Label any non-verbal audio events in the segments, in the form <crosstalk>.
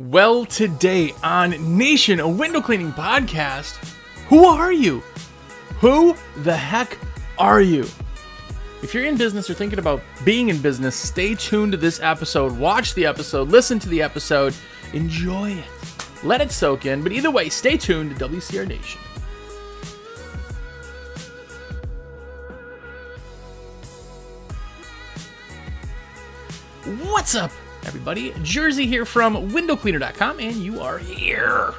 Well, today on Nation, a window cleaning podcast, who are you? Who the heck are you? If you're in business or thinking about being in business, stay tuned to this episode, watch the episode, listen to the episode, enjoy it. Let it soak in, but either way, stay tuned to WCR Nation. What's up, everybody? Jersey here from windowcleaner.com, and you are here.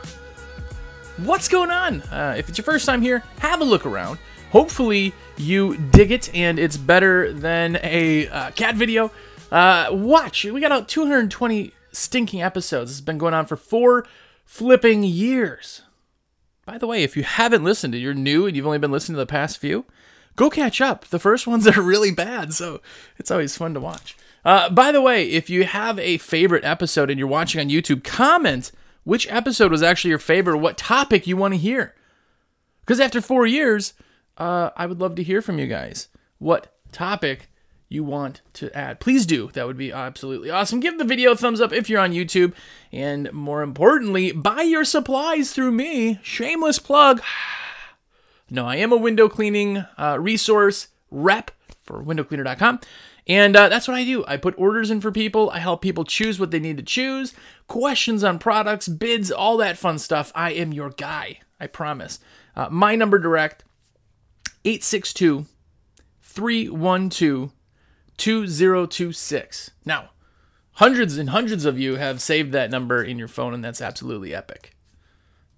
What's going on? Uh, if it's your first time here, have a look around. Hopefully, you dig it and it's better than a uh, cat video. Uh, watch, we got out 220 stinking episodes. It's been going on for four flipping years. By the way, if you haven't listened and you're new and you've only been listening to the past few, go catch up. The first ones are <laughs> really bad, so it's always fun to watch. Uh, by the way, if you have a favorite episode and you're watching on YouTube, comment which episode was actually your favorite, what topic you want to hear. Because after four years, uh, I would love to hear from you guys. What topic you want to add? Please do. That would be absolutely awesome. Give the video a thumbs up if you're on YouTube. And more importantly, buy your supplies through me. Shameless plug. <sighs> No, I am a window cleaning uh, resource rep for windowcleaner.com. And uh, that's what I do. I put orders in for people. I help people choose what they need to choose, questions on products, bids, all that fun stuff. I am your guy. I promise. Uh, my number direct 862 312 2026. Now, hundreds and hundreds of you have saved that number in your phone, and that's absolutely epic.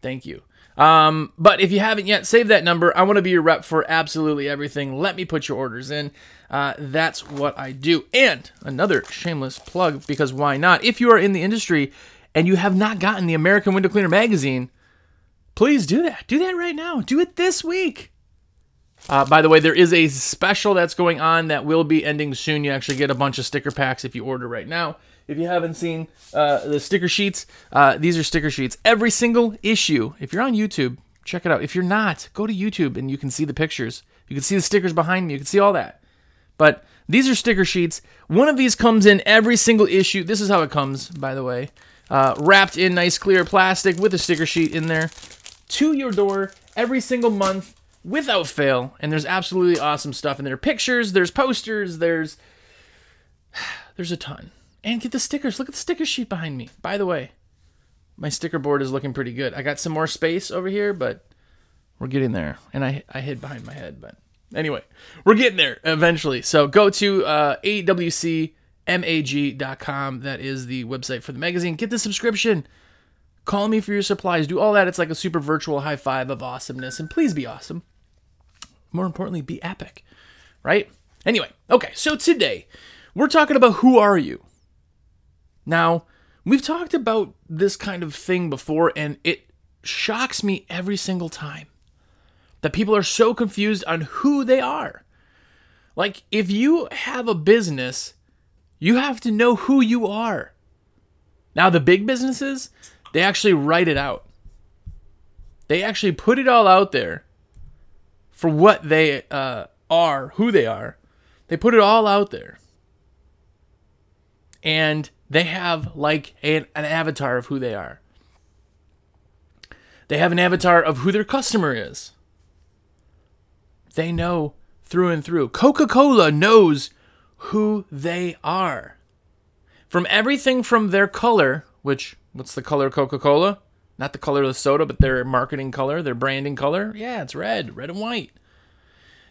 Thank you. Um, but if you haven't yet, save that number. I want to be your rep for absolutely everything. Let me put your orders in. Uh, that's what I do. And another shameless plug, because why not? If you are in the industry and you have not gotten the American Window Cleaner magazine, please do that. Do that right now. Do it this week. Uh, by the way, there is a special that's going on that will be ending soon. You actually get a bunch of sticker packs if you order right now. If you haven't seen uh, the sticker sheets, uh, these are sticker sheets. Every single issue. If you're on YouTube, check it out. If you're not, go to YouTube and you can see the pictures. You can see the stickers behind me. You can see all that. But these are sticker sheets. One of these comes in every single issue. This is how it comes, by the way. Uh, wrapped in nice clear plastic with a sticker sheet in there to your door every single month without fail. And there's absolutely awesome stuff in there. Pictures, there's posters, there's <sighs> there's a ton. And get the stickers. Look at the sticker sheet behind me. By the way, my sticker board is looking pretty good. I got some more space over here, but we're getting there. And I I hid behind my head, but anyway, we're getting there eventually. So go to uh, awcmag.com. That is the website for the magazine. Get the subscription. Call me for your supplies. Do all that. It's like a super virtual high five of awesomeness. And please be awesome. More importantly, be epic. Right? Anyway, okay. So today we're talking about who are you? Now, we've talked about this kind of thing before, and it shocks me every single time that people are so confused on who they are. Like, if you have a business, you have to know who you are. Now, the big businesses, they actually write it out. They actually put it all out there for what they uh, are, who they are. They put it all out there. And they have like an, an avatar of who they are. They have an avatar of who their customer is. They know through and through. Coca Cola knows who they are. From everything from their color, which, what's the color of Coca Cola? Not the color of the soda, but their marketing color, their branding color. Yeah, it's red, red and white.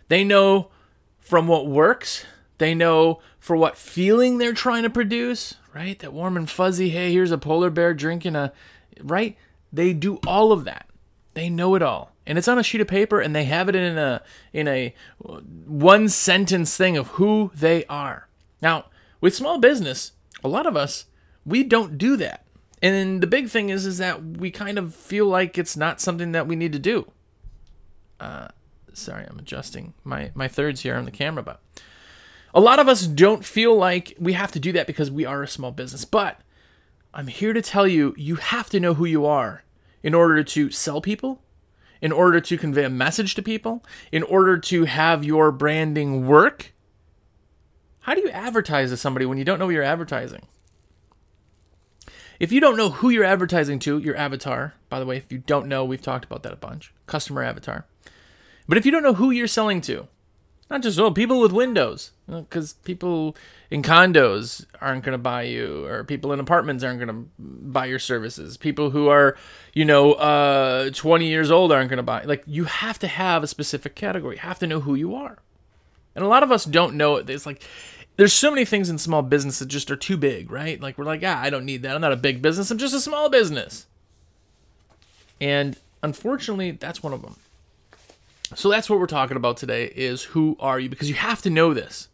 They know from what works, they know for what feeling they're trying to produce, right? That warm and fuzzy, hey, here's a polar bear drinking a, right? They do all of that. They know it all. And it's on a sheet of paper and they have it in a in a one sentence thing of who they are. Now, with small business, a lot of us we don't do that. And the big thing is is that we kind of feel like it's not something that we need to do. Uh, sorry, I'm adjusting my my thirds here on the camera, but a lot of us don't feel like we have to do that because we are a small business. But I'm here to tell you, you have to know who you are in order to sell people, in order to convey a message to people, in order to have your branding work. How do you advertise to somebody when you don't know you're advertising? If you don't know who you're advertising to, your avatar, by the way, if you don't know, we've talked about that a bunch, customer avatar. But if you don't know who you're selling to, not just oh people with windows, because people in condos aren't going to buy you, or people in apartments aren't going to buy your services. People who are, you know, uh, 20 years old aren't going to buy. Like you have to have a specific category. You have to know who you are, and a lot of us don't know it. It's like there's so many things in small business that just are too big, right? Like we're like, ah, I don't need that. I'm not a big business. I'm just a small business. And unfortunately, that's one of them. So that's what we're talking about today is who are you because you have to know this.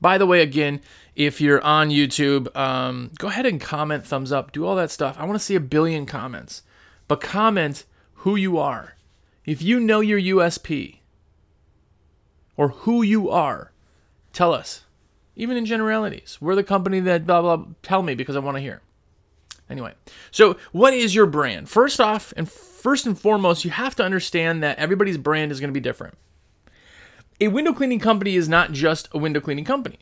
By the way, again, if you're on YouTube, um, go ahead and comment, thumbs up, do all that stuff. I want to see a billion comments, but comment who you are. If you know your USP or who you are, tell us. Even in generalities, we're the company that blah blah. blah Tell me because I want to hear. Anyway, so what is your brand? First off, and first and foremost, you have to understand that everybody's brand is going to be different. A window cleaning company is not just a window cleaning company.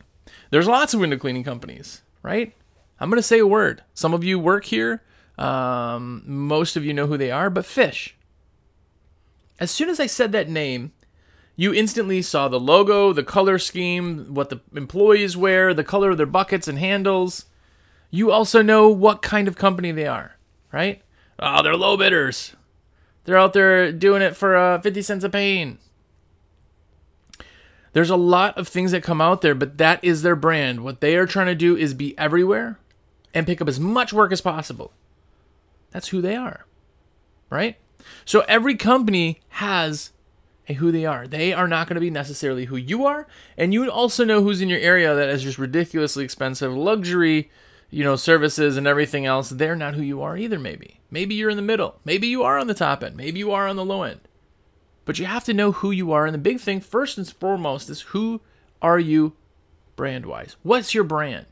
There's lots of window cleaning companies, right? I'm going to say a word. Some of you work here. Um, most of you know who they are, but Fish. As soon as I said that name, you instantly saw the logo, the color scheme, what the employees wear, the color of their buckets and handles. You also know what kind of company they are, right? Oh, they're low bidders. They're out there doing it for uh, 50 cents a pane. There's a lot of things that come out there, but that is their brand. What they are trying to do is be everywhere and pick up as much work as possible. That's who they are, right? So every company has a who they are. They are not going to be necessarily who you are, and you also know who's in your area that is just ridiculously expensive luxury you know, services and everything else, they're not who you are either, maybe. Maybe you're in the middle. Maybe you are on the top end. Maybe you are on the low end. But you have to know who you are. And the big thing, first and foremost, is who are you brand wise? What's your brand?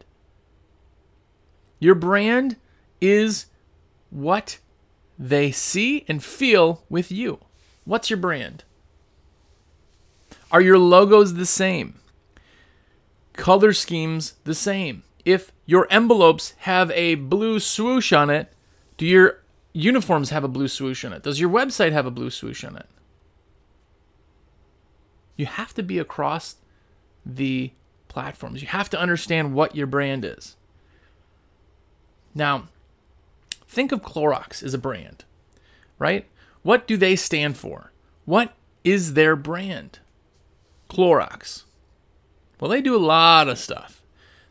Your brand is what they see and feel with you. What's your brand? Are your logos the same? Color schemes the same? if your envelopes have a blue swoosh on it, do your uniforms have a blue swoosh on it? Does your website have a blue swoosh on it? You have to be across the platforms. You have to understand what your brand is. Now, think of Clorox as a brand, right? What do they stand for? What is their brand? Clorox. Well, they do a lot of stuff.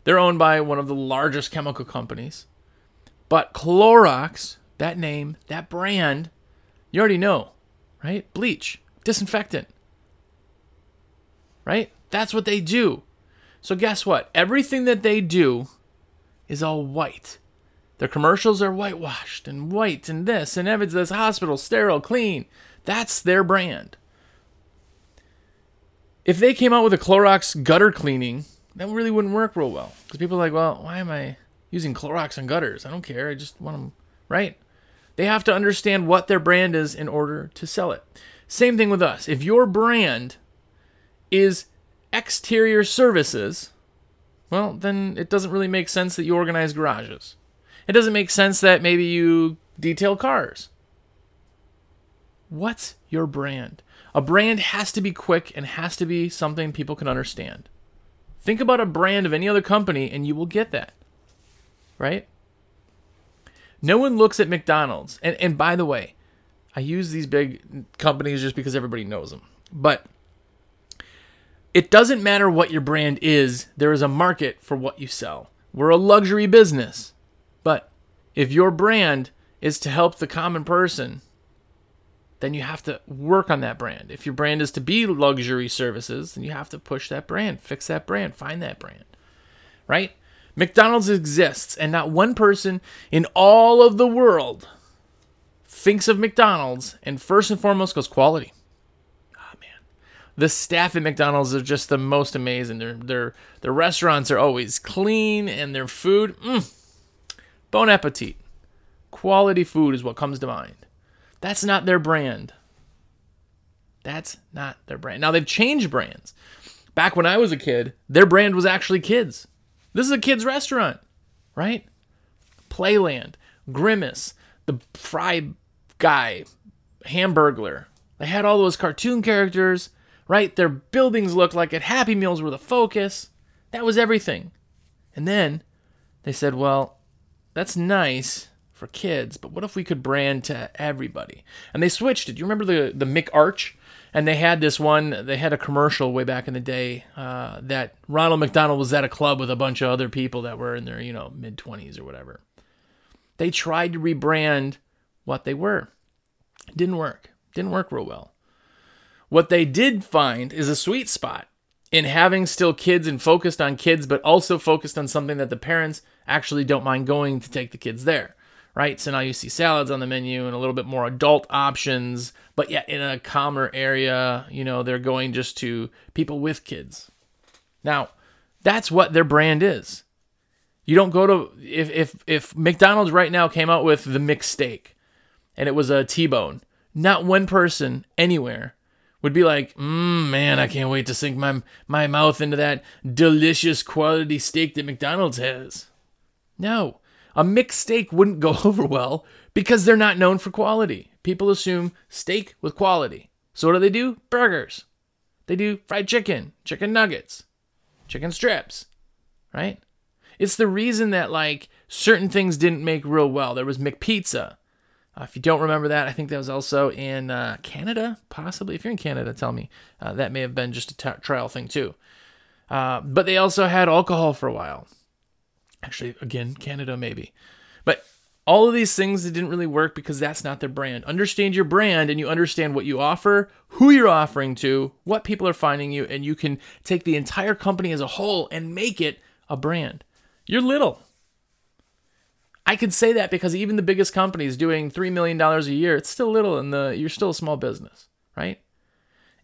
They're owned by one of the largest chemical companies. But Clorox, that name, that brand, you already know, right? Bleach, disinfectant, right? That's what they do. So, guess what? Everything that they do is all white. Their commercials are whitewashed and white and this and everything. This hospital, sterile, clean. That's their brand. If they came out with a Clorox gutter cleaning that really wouldn't work real well because people are like, well, why am I using Clorox on gutters? I don't care. I just want them right. They have to understand what their brand is in order to sell it. Same thing with us. If your brand is exterior services, well, then it doesn't really make sense that you organize garages. It doesn't make sense that maybe you detail cars. What's your brand? A brand has to be quick and has to be something people can understand. Think about a brand of any other company and you will get that. Right? No one looks at McDonald's. And, and by the way, I use these big companies just because everybody knows them. But it doesn't matter what your brand is, there is a market for what you sell. We're a luxury business. But if your brand is to help the common person, then you have to work on that brand. If your brand is to be luxury services, then you have to push that brand, fix that brand, find that brand. Right? McDonald's exists, and not one person in all of the world thinks of McDonald's and first and foremost goes quality. Oh man. The staff at McDonald's are just the most amazing. Their their their restaurants are always clean and their food, mm, bon appetit. Quality food is what comes to mind. That's not their brand. That's not their brand. Now they've changed brands. Back when I was a kid, their brand was actually kids. This is a kids restaurant, right? Playland, Grimace, the Fry Guy, Hamburglar. They had all those cartoon characters, right? Their buildings looked like it. Happy Meals were the focus. That was everything. And then they said, well, that's nice for kids, but what if we could brand to everybody? And they switched it. You remember the the Mick Arch? And they had this one. They had a commercial way back in the day uh, that Ronald McDonald was at a club with a bunch of other people that were in their you know mid twenties or whatever. They tried to rebrand what they were. It didn't work. Didn't work real well. What they did find is a sweet spot in having still kids and focused on kids, but also focused on something that the parents actually don't mind going to take the kids there right? So now you see salads on the menu and a little bit more adult options, but yet in a calmer area, you know, they're going just to people with kids. Now, that's what their brand is. You don't go to if if if McDonald's right now came out with the McSteak and it was a T-bone, not one person anywhere would be like, mm, man, I can't wait to sink my my mouth into that delicious quality steak that McDonald's has. No, a McSteak wouldn't go <laughs> over well because they're not known for quality. People assume steak with quality. So what do they do? Burgers. They do fried chicken, chicken nuggets, chicken strips, right? It's the reason that like certain things didn't make real well. There was McPizza. Uh, if you don't remember that, I think that was also in uh, Canada, possibly. If you're in Canada, tell me. Uh, that may have been just a t- trial thing too. Uh, but they also had alcohol for a while. Actually, again, Canada maybe. But all of these things that didn't really work because that's not their brand. Understand your brand and you understand what you offer, who you're offering to, what people are finding you, and you can take the entire company as a whole and make it a brand. You're little. I can say that because even the biggest companies doing $3 million a year, it's still little and the you're still a small business, right?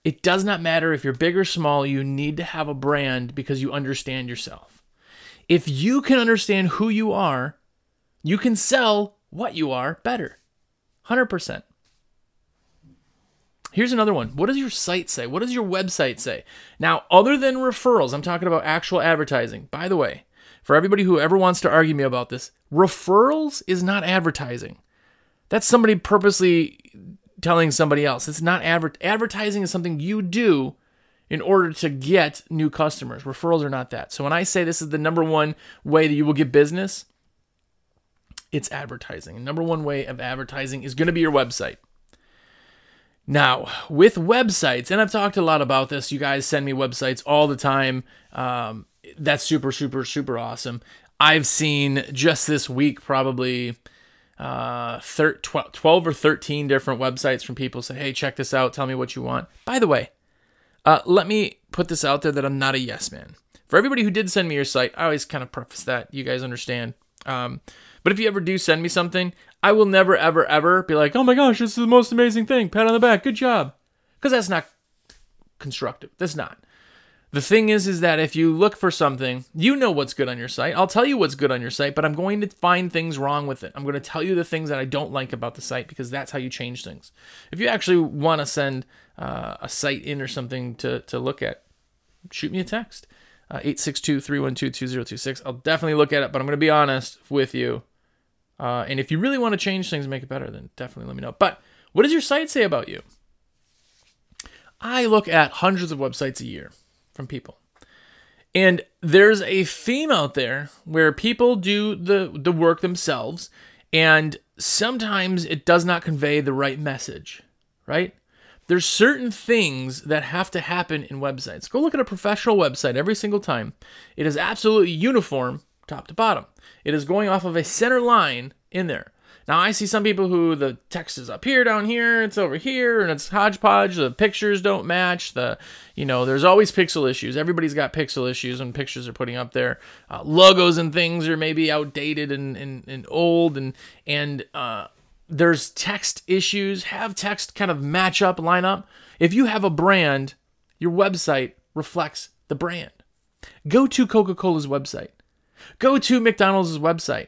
It does not matter if you're big or small, you need to have a brand because you understand yourself. If you can understand who you are, you can sell what you are better. 100%. Here's another one. What does your site say? What does your website say? Now, other than referrals, I'm talking about actual advertising. By the way, for everybody who ever wants to argue me about this, referrals is not advertising. That's somebody purposely telling somebody else. It's not adver- advertising is something you do in order to get new customers. Referrals are not that. So when I say this is the number one way that you will get business, it's advertising. number one way of advertising is going to be your website. Now, with websites, and I've talked a lot about this, you guys send me websites all the time. Um, that's super, super, super awesome. I've seen just this week probably uh, 12 or 13 different websites from people say, hey, check this out. Tell me what you want. By the way, uh, let me put this out there that I'm not a yes man. For everybody who did send me your site, I always kind of preface that. You guys understand. Um, but if you ever do send me something, I will never, ever, ever be like, oh my gosh, this is the most amazing thing. Pat on the back. Good job. Because that's not constructive. That's not. The thing is, is that if you look for something, you know what's good on your site. I'll tell you what's good on your site, but I'm going to find things wrong with it. I'm going to tell you the things that I don't like about the site because that's how you change things. If you actually want to send uh, a site in or something to, to look at, shoot me a text. Uh, 862 312 2026. I'll definitely look at it, but I'm going to be honest with you. Uh, and if you really want to change things and make it better, then definitely let me know. But what does your site say about you? I look at hundreds of websites a year from people. And there's a theme out there where people do the, the work themselves, and sometimes it does not convey the right message, right? There's certain things that have to happen in websites. Go look at a professional website every single time. It is absolutely uniform top to bottom. It is going off of a center line in there. Now I see some people who the text is up here, down here, it's over here, and it's hodgepodge. The pictures don't match. The, you know, there's always pixel issues. Everybody's got pixel issues when pictures are putting up there. Uh, logos and things are maybe outdated and, and, and old, and and uh, there's text issues. Have text kind of match up, line up. If you have a brand, your website reflects the brand. Go to Coca Cola's website. Go to McDonald's website.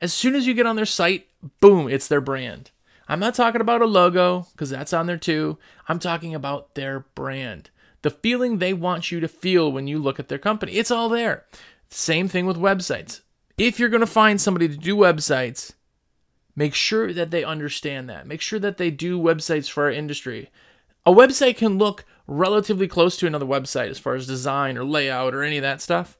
As soon as you get on their site, boom, it's their brand. I'm not talking about a logo because that's on there too. I'm talking about their brand. The feeling they want you to feel when you look at their company. It's all there. Same thing with websites. If you're going to find somebody to do websites, make sure that they understand that. Make sure that they do websites for our industry. A website can look relatively close to another website as far as design or layout or any of that stuff,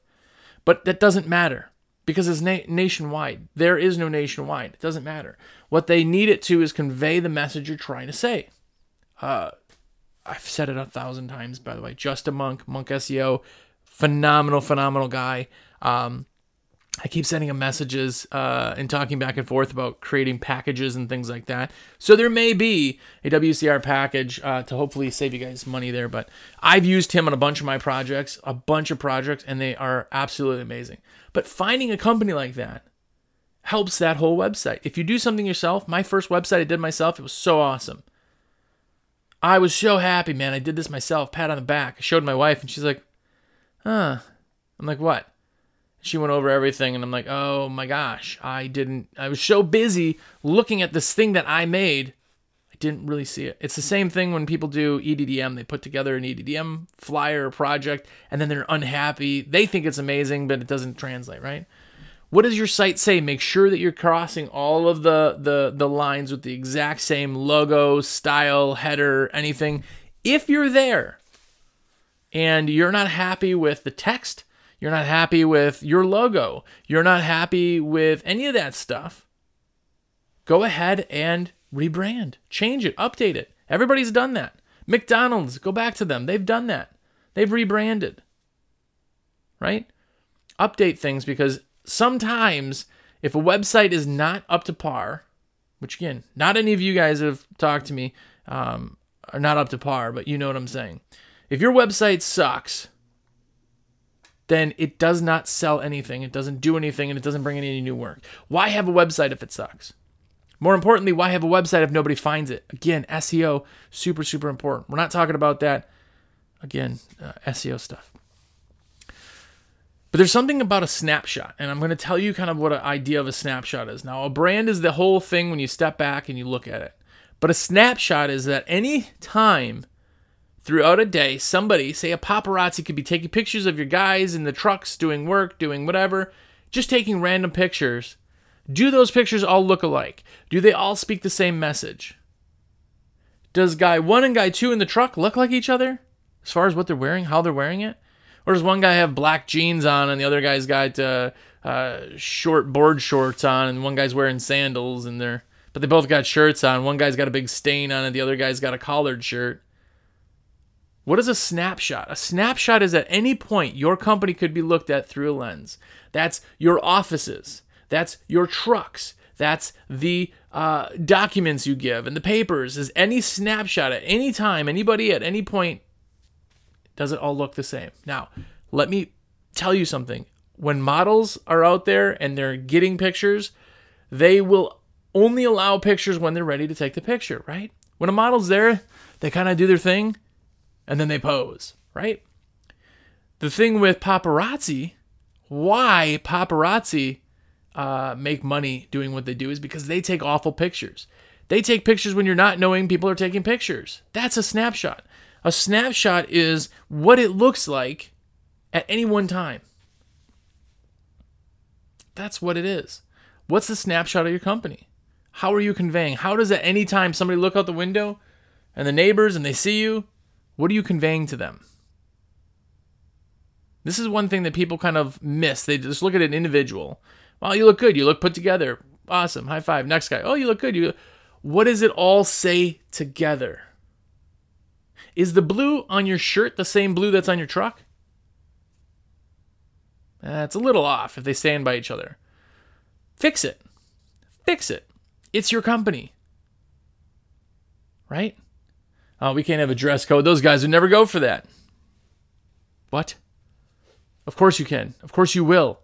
but that doesn't matter because it's na- nationwide. There is no nationwide. It doesn't matter. What they need it to is convey the message you're trying to say. Uh, I've said it a thousand times, by the way. Just a monk, monk SEO, phenomenal, phenomenal guy. Um, I keep sending him messages uh, and talking back and forth about creating packages and things like that. So there may be a WCR package uh, to hopefully save you guys money there. But I've used him on a bunch of my projects, a bunch of projects, and they are absolutely amazing. But finding a company like that helps that whole website. If you do something yourself, my first website I did myself, it was so awesome. I was so happy, man. I did this myself. Pat on the back. I showed my wife, and she's like, "Huh." I'm like, "What?" She went over everything, and I'm like, "Oh my gosh, I didn't. I was so busy looking at this thing that I made, didn't really see it." It's the same thing when people do EDDM. They put together an EDDM flyer project, and then they're unhappy. They think it's amazing, but it doesn't translate, right? What does your site say? Make sure that you're crossing all of the, the, the lines with the exact same logo, style, header, anything. If you're there and you're not happy with the text, you're not happy with your logo, you're not happy with any of that stuff, go ahead and rebrand, change it, update it. Everybody's done that. McDonald's, go back to them. They've done that. They've rebranded. Right? Update things because sometimes if a website is not up to par, which again, not any of you guys have talked to me, um, are not up to par, but you know what I'm saying. If your website sucks, then it does not sell anything, it doesn't do anything, and it doesn't bring any new work. Why have a website if it sucks? More importantly, why have a website if nobody finds it? Again, SEO, super, super important. We're not talking about that. Again, uh, SEO stuff. But there's something about a snapshot, and I'm going to tell you kind of what an idea of a snapshot is. Now, a brand is the whole thing when you step back and you look at it. But a snapshot is that any time throughout a day, somebody, say a paparazzi, could be taking pictures of your guys in the trucks doing work, doing whatever, just taking random pictures. Do those pictures all look alike? Do they all speak the same message? Does guy one and guy two in the truck look like each other as far as what they're wearing, how they're wearing it? Or does one guy have black jeans on and the other guy's got uh, uh, short board shorts on and one guy's wearing sandals and they're but they both got shirts on. One guy's got a big stain on it, the other guy's got a collared shirt. What is a snapshot? A snapshot is at any point your company could be looked at through a lens. That's your offices. That's your trucks. That's the uh, documents you give and the papers. Is any snapshot at any time, anybody at any point does it all look the same? Now, let me tell you something. When models are out there and they're getting pictures, they will only allow pictures when they're ready to take the picture, right? When a model's there, they kind of do their thing and then they pose, right? The thing with paparazzi, why paparazzi uh, make money doing what they do is because they take awful pictures. They take pictures when you're not knowing people are taking pictures. That's a snapshot. A snapshot is what it looks like at any one time. That's what it is. What's the snapshot of your company? How are you conveying? How does at any time somebody look out the window and the neighbors and they see you? What are you conveying to them? This is one thing that people kind of miss. They just look at an individual. Well, you look good. You look put together. Awesome. High five. Next guy. Oh, you look good. You. What does it all say together? Is the blue on your shirt the same blue that's on your truck? That's a little off if they stand by each other. Fix it. Fix it. It's your company. Right? Oh, we can't have a dress code. Those guys would never go for that. What? Of course you can. Of course you will.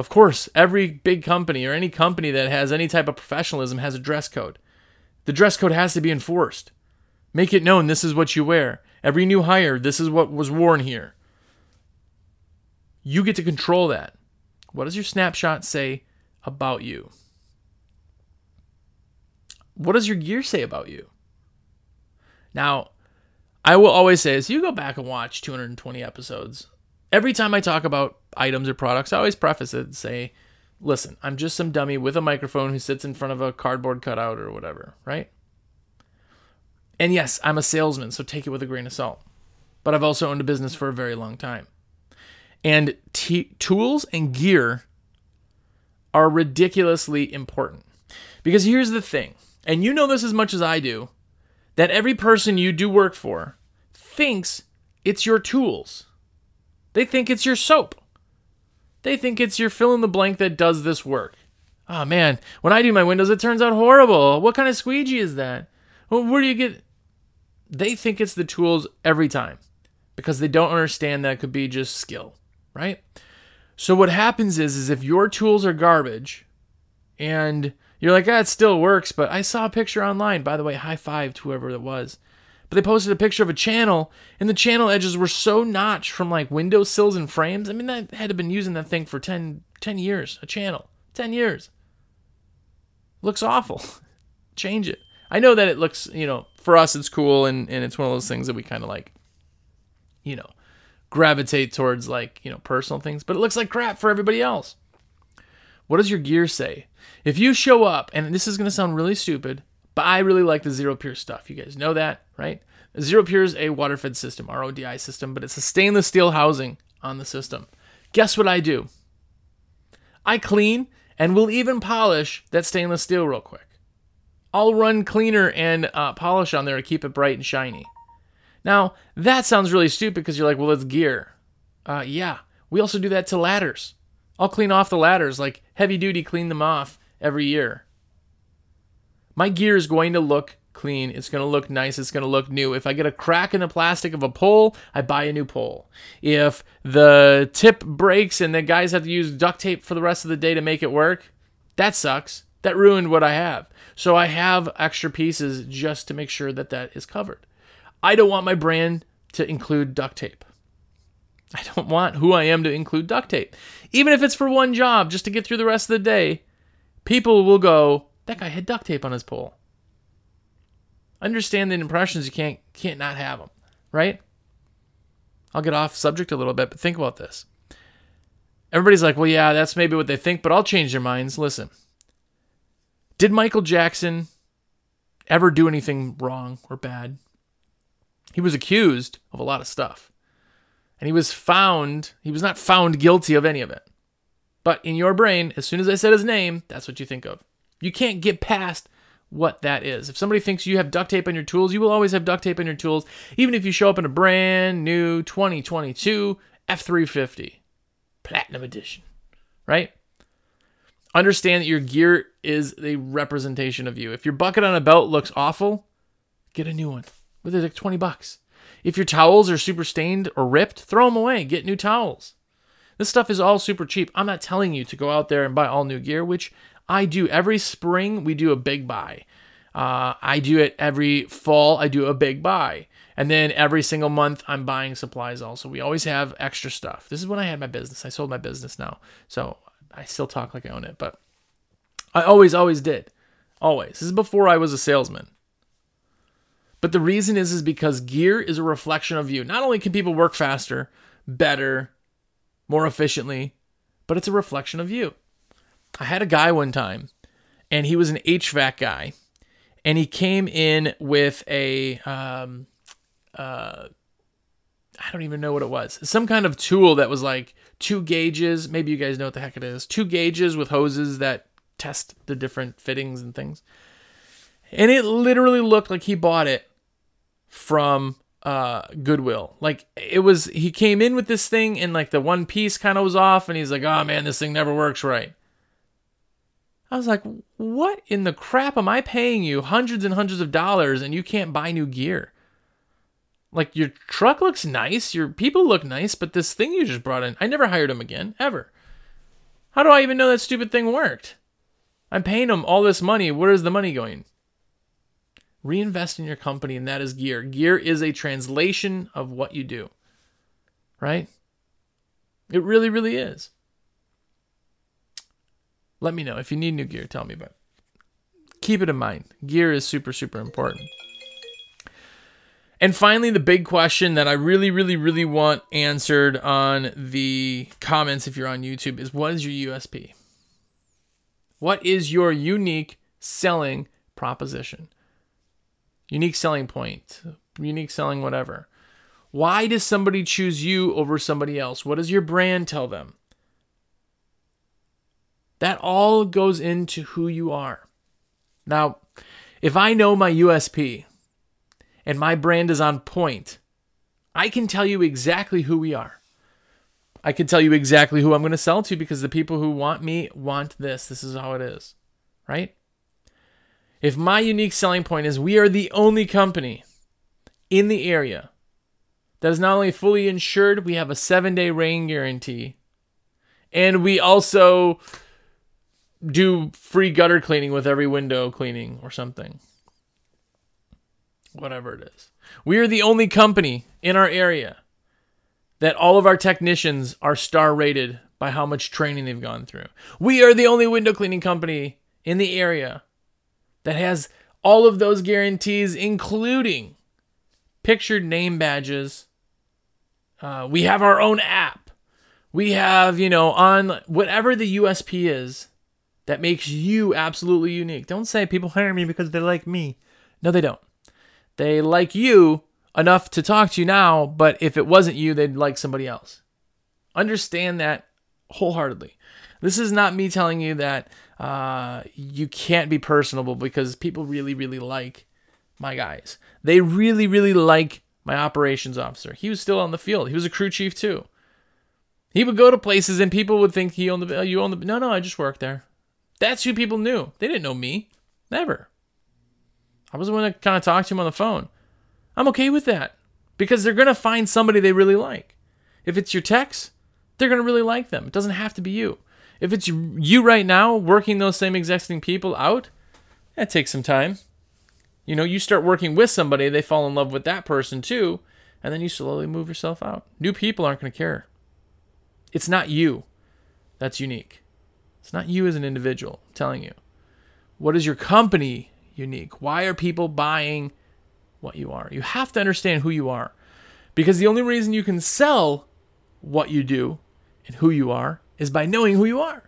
Of course, every big company or any company that has any type of professionalism has a dress code. The dress code has to be enforced. Make it known this is what you wear. Every new hire, this is what was worn here. You get to control that. What does your snapshot say about you? What does your gear say about you? Now, I will always say this you go back and watch 220 episodes. Every time I talk about items or products, I always preface it and say, listen, I'm just some dummy with a microphone who sits in front of a cardboard cutout or whatever, right? And yes, I'm a salesman, so take it with a grain of salt. But I've also owned a business for a very long time. And t- tools and gear are ridiculously important. Because here's the thing, and you know this as much as I do, that every person you do work for thinks it's your tools. They think it's your soap. They think it's your fill in the blank that does this work. Oh man, when I do my windows, it turns out horrible. What kind of squeegee is that? Well, where do you get? They think it's the tools every time because they don't understand that could be just skill, right? So what happens is, is if your tools are garbage, and you're like, ah, it still works, but I saw a picture online. By the way, high five to whoever it was. But they posted a picture of a channel, and the channel edges were so notched from like window sills and frames. I mean, that had to have been using that thing for 10, 10 years, a channel. 10 years. Looks awful. <laughs> Change it. I know that it looks, you know, for us it's cool and, and it's one of those things that we kind of like, you know, gravitate towards like, you know, personal things, but it looks like crap for everybody else. What does your gear say? If you show up, and this is going to sound really stupid, but I really like the Xero Pure stuff. You guys know that, right? Xero Pure is a water fed system, RODI system, but it's a stainless steel housing on the system. Guess what I do? I clean and will even polish that stainless steel real quick. I'll run cleaner and uh, polish on there to keep it bright and shiny. Now, that sounds really stupid because you're like, well, it's gear. Uh, yeah, we also do that to ladders. I'll clean off the ladders, like heavy duty, clean them off every year. My gear is going to look clean. It's going to look nice. It's going to look new. If I get a crack in the plastic of a pole, I buy a new pole. If the tip breaks and the guys have to use duct tape for the rest of the day to make it work, that sucks. That ruined what I have. So I have extra pieces just to make sure that that is covered. I don't want my brand to include duct tape. I don't want who I am to include duct tape. Even if it's for one job, just to get through the rest of the day, people will go, that guy had duct tape on his pole. Understand that impressions you can't can't not have them, right? I'll get off subject a little bit, but think about this. Everybody's like, well, yeah, that's maybe what they think, but I'll change their minds. Listen, did Michael Jackson ever do anything wrong or bad? He was accused of a lot of stuff. And he was found, he was not found guilty of any of it. But in your brain, as soon as I said his name, that's what you think of. You can't get past what that is. If somebody thinks you have duct tape on your tools, you will always have duct tape on your tools, even if you show up in a brand new 2022 F350 Platinum Edition, right? Understand that your gear is a representation of you. If your bucket on a belt looks awful, get a new one. With it like 20 bucks. If your towels are super stained or ripped, throw them away. Get new towels. This stuff is all super cheap. I'm not telling you to go out there and buy all new gear, which I do every spring. We do a big buy. Uh, I do it every fall. I do a big buy. And then every single month, I'm buying supplies also. We always have extra stuff. This is when I had my business. I sold my business now. So I still talk like I own it, but I always, always did. Always. This is before I was a salesman. But the reason is is because gear is a reflection of you. Not only can people work faster, better, more efficiently, but it's a reflection of you. I had a guy one time, and he was an HVAC guy, and he came in with a um, uh, I don't even know what it was. Some kind of tool that was like two gauges. Maybe you guys know what the heck it is. Two gauges with hoses that test the different fittings and things. And it literally looked like he bought it from uh Goodwill. Like it was he came in with this thing and like the one piece kind of was off and he's like, "Oh man, this thing never works right." I was like, "What in the crap am I paying you hundreds and hundreds of dollars and you can't buy new gear?" Like your truck looks nice, your people look nice, but this thing you just brought in, I never hired him again, ever. How do I even know that stupid thing worked? I'm paying him all this money. Where is the money going? Reinvest in your company, and that is gear. Gear is a translation of what you do, right? It really, really is. Let me know. If you need new gear, tell me, but keep it in mind. Gear is super, super important. And finally, the big question that I really, really, really want answered on the comments if you're on YouTube is what is your USP? What is your unique selling proposition? Unique selling point, unique selling whatever. Why does somebody choose you over somebody else? What does your brand tell them? That all goes into who you are. Now, if I know my USP and my brand is on point, I can tell you exactly who we are. I can tell you exactly who I'm going to sell to because the people who want me want this. This is how it is, right? If my unique selling point is we are the only company in the area that is not only fully insured, we have a seven day rain guarantee, and we also do free gutter cleaning with every window cleaning or something. Whatever it is. We are the only company in our area that all of our technicians are star rated by how much training they've gone through. We are the only window cleaning company in the area that has all of those guarantees, including pictured name badges. Uh, we have our own app. We have, you know, on whatever the USP is that makes you absolutely unique. Don't say people hire me because they like me. No, they don't. They like you enough to talk to you now, but if it wasn't you, they'd like somebody else. Understand that wholeheartedly. This is not me telling you that uh, you can't be personable because people really, really like my guys. They really, really like my operations officer. He was still on the field. He was a crew chief too. He would go to places and people would think he owned the. You own the. No, no, I just worked there. That's who people knew. They didn't know me. Never. I was the one that kind of talked to him on the phone. I'm okay with that because they're going to find somebody they really like. If it's your techs, they're going to really like them. It doesn't have to be you. If it's you right now working those same existing people out, that takes some time. You know, you start working with somebody, they fall in love with that person too, and then you slowly move yourself out. New people aren't going to care. It's not you that's unique. It's not you as an individual, I'm telling you. What is your company unique? Why are people buying what you are? You have to understand who you are. Because the only reason you can sell what you do and who you are is by knowing who you are.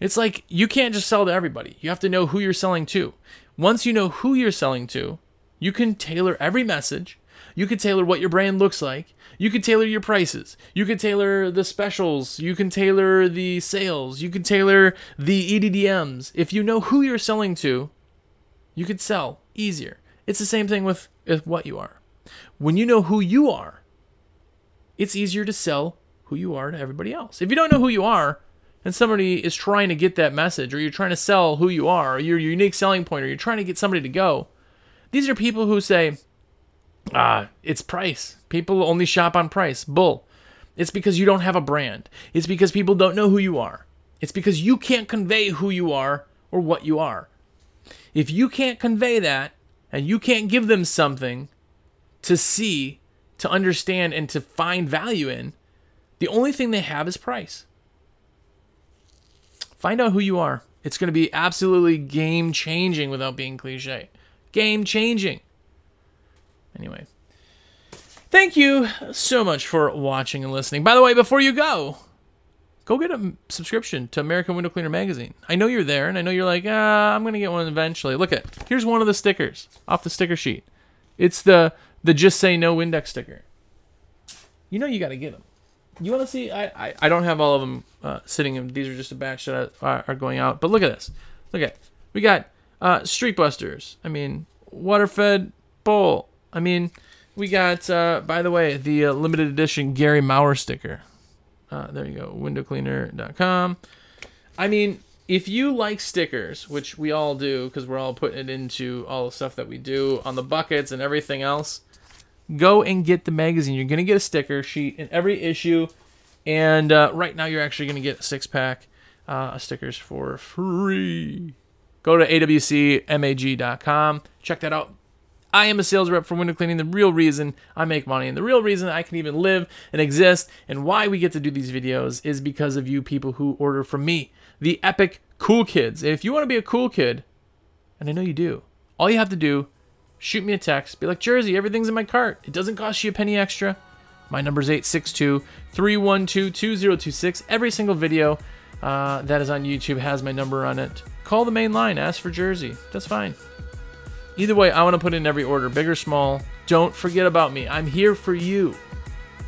It's like you can't just sell to everybody. You have to know who you're selling to. Once you know who you're selling to, you can tailor every message. You can tailor what your brand looks like. You can tailor your prices. You can tailor the specials. You can tailor the sales. You can tailor the EDDMs. If you know who you're selling to, you could sell easier. It's the same thing with, with what you are. When you know who you are, it's easier to sell who you are to everybody else. If you don't know who you are, and somebody is trying to get that message, or you're trying to sell who you are, or your unique selling point, or you're trying to get somebody to go, these are people who say, ah, it's price. People only shop on price. Bull. It's because you don't have a brand. It's because people don't know who you are. It's because you can't convey who you are or what you are. If you can't convey that and you can't give them something to see, to understand, and to find value in, the only thing they have is price. Find out who you are. It's going to be absolutely game changing without being cliche. Game changing. Anyway, thank you so much for watching and listening. By the way, before you go, go get a subscription to American Window Cleaner magazine. I know you're there, and I know you're like, ah, I'm gonna get one eventually. Look at here's one of the stickers off the sticker sheet. It's the the just say no Windex sticker. You know you got to get them. You want to see? I, I I don't have all of them uh, sitting. In, these are just a batch that are, are going out. But look at this. Look at we got uh, Street Busters. I mean, Waterfed Bowl. I mean, we got, uh, by the way, the uh, limited edition Gary Maurer sticker. Uh, there you go, windowcleaner.com. I mean, if you like stickers, which we all do because we're all putting it into all the stuff that we do on the buckets and everything else, go and get the magazine. You're going to get a sticker sheet in every issue. And uh, right now, you're actually going to get a six pack uh, stickers for free. Go to awcmag.com. Check that out. I am a sales rep for window cleaning. The real reason I make money and the real reason I can even live and exist and why we get to do these videos is because of you people who order from me, the epic cool kids. If you want to be a cool kid, and I know you do, all you have to do, shoot me a text, be like, Jersey, everything's in my cart. It doesn't cost you a penny extra. My number is 862 312 2026. Every single video uh, that is on YouTube has my number on it. Call the main line, ask for Jersey. That's fine. Either way, I want to put in every order, big or small. Don't forget about me. I'm here for you.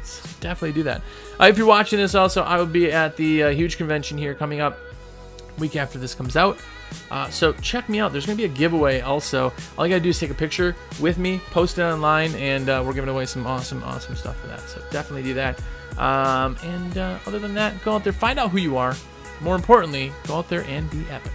So definitely do that. Uh, if you're watching this, also, I will be at the uh, huge convention here coming up week after this comes out. Uh, so check me out. There's going to be a giveaway also. All you got to do is take a picture with me, post it online, and uh, we're giving away some awesome, awesome stuff for that. So definitely do that. Um, and uh, other than that, go out there, find out who you are. More importantly, go out there and be epic.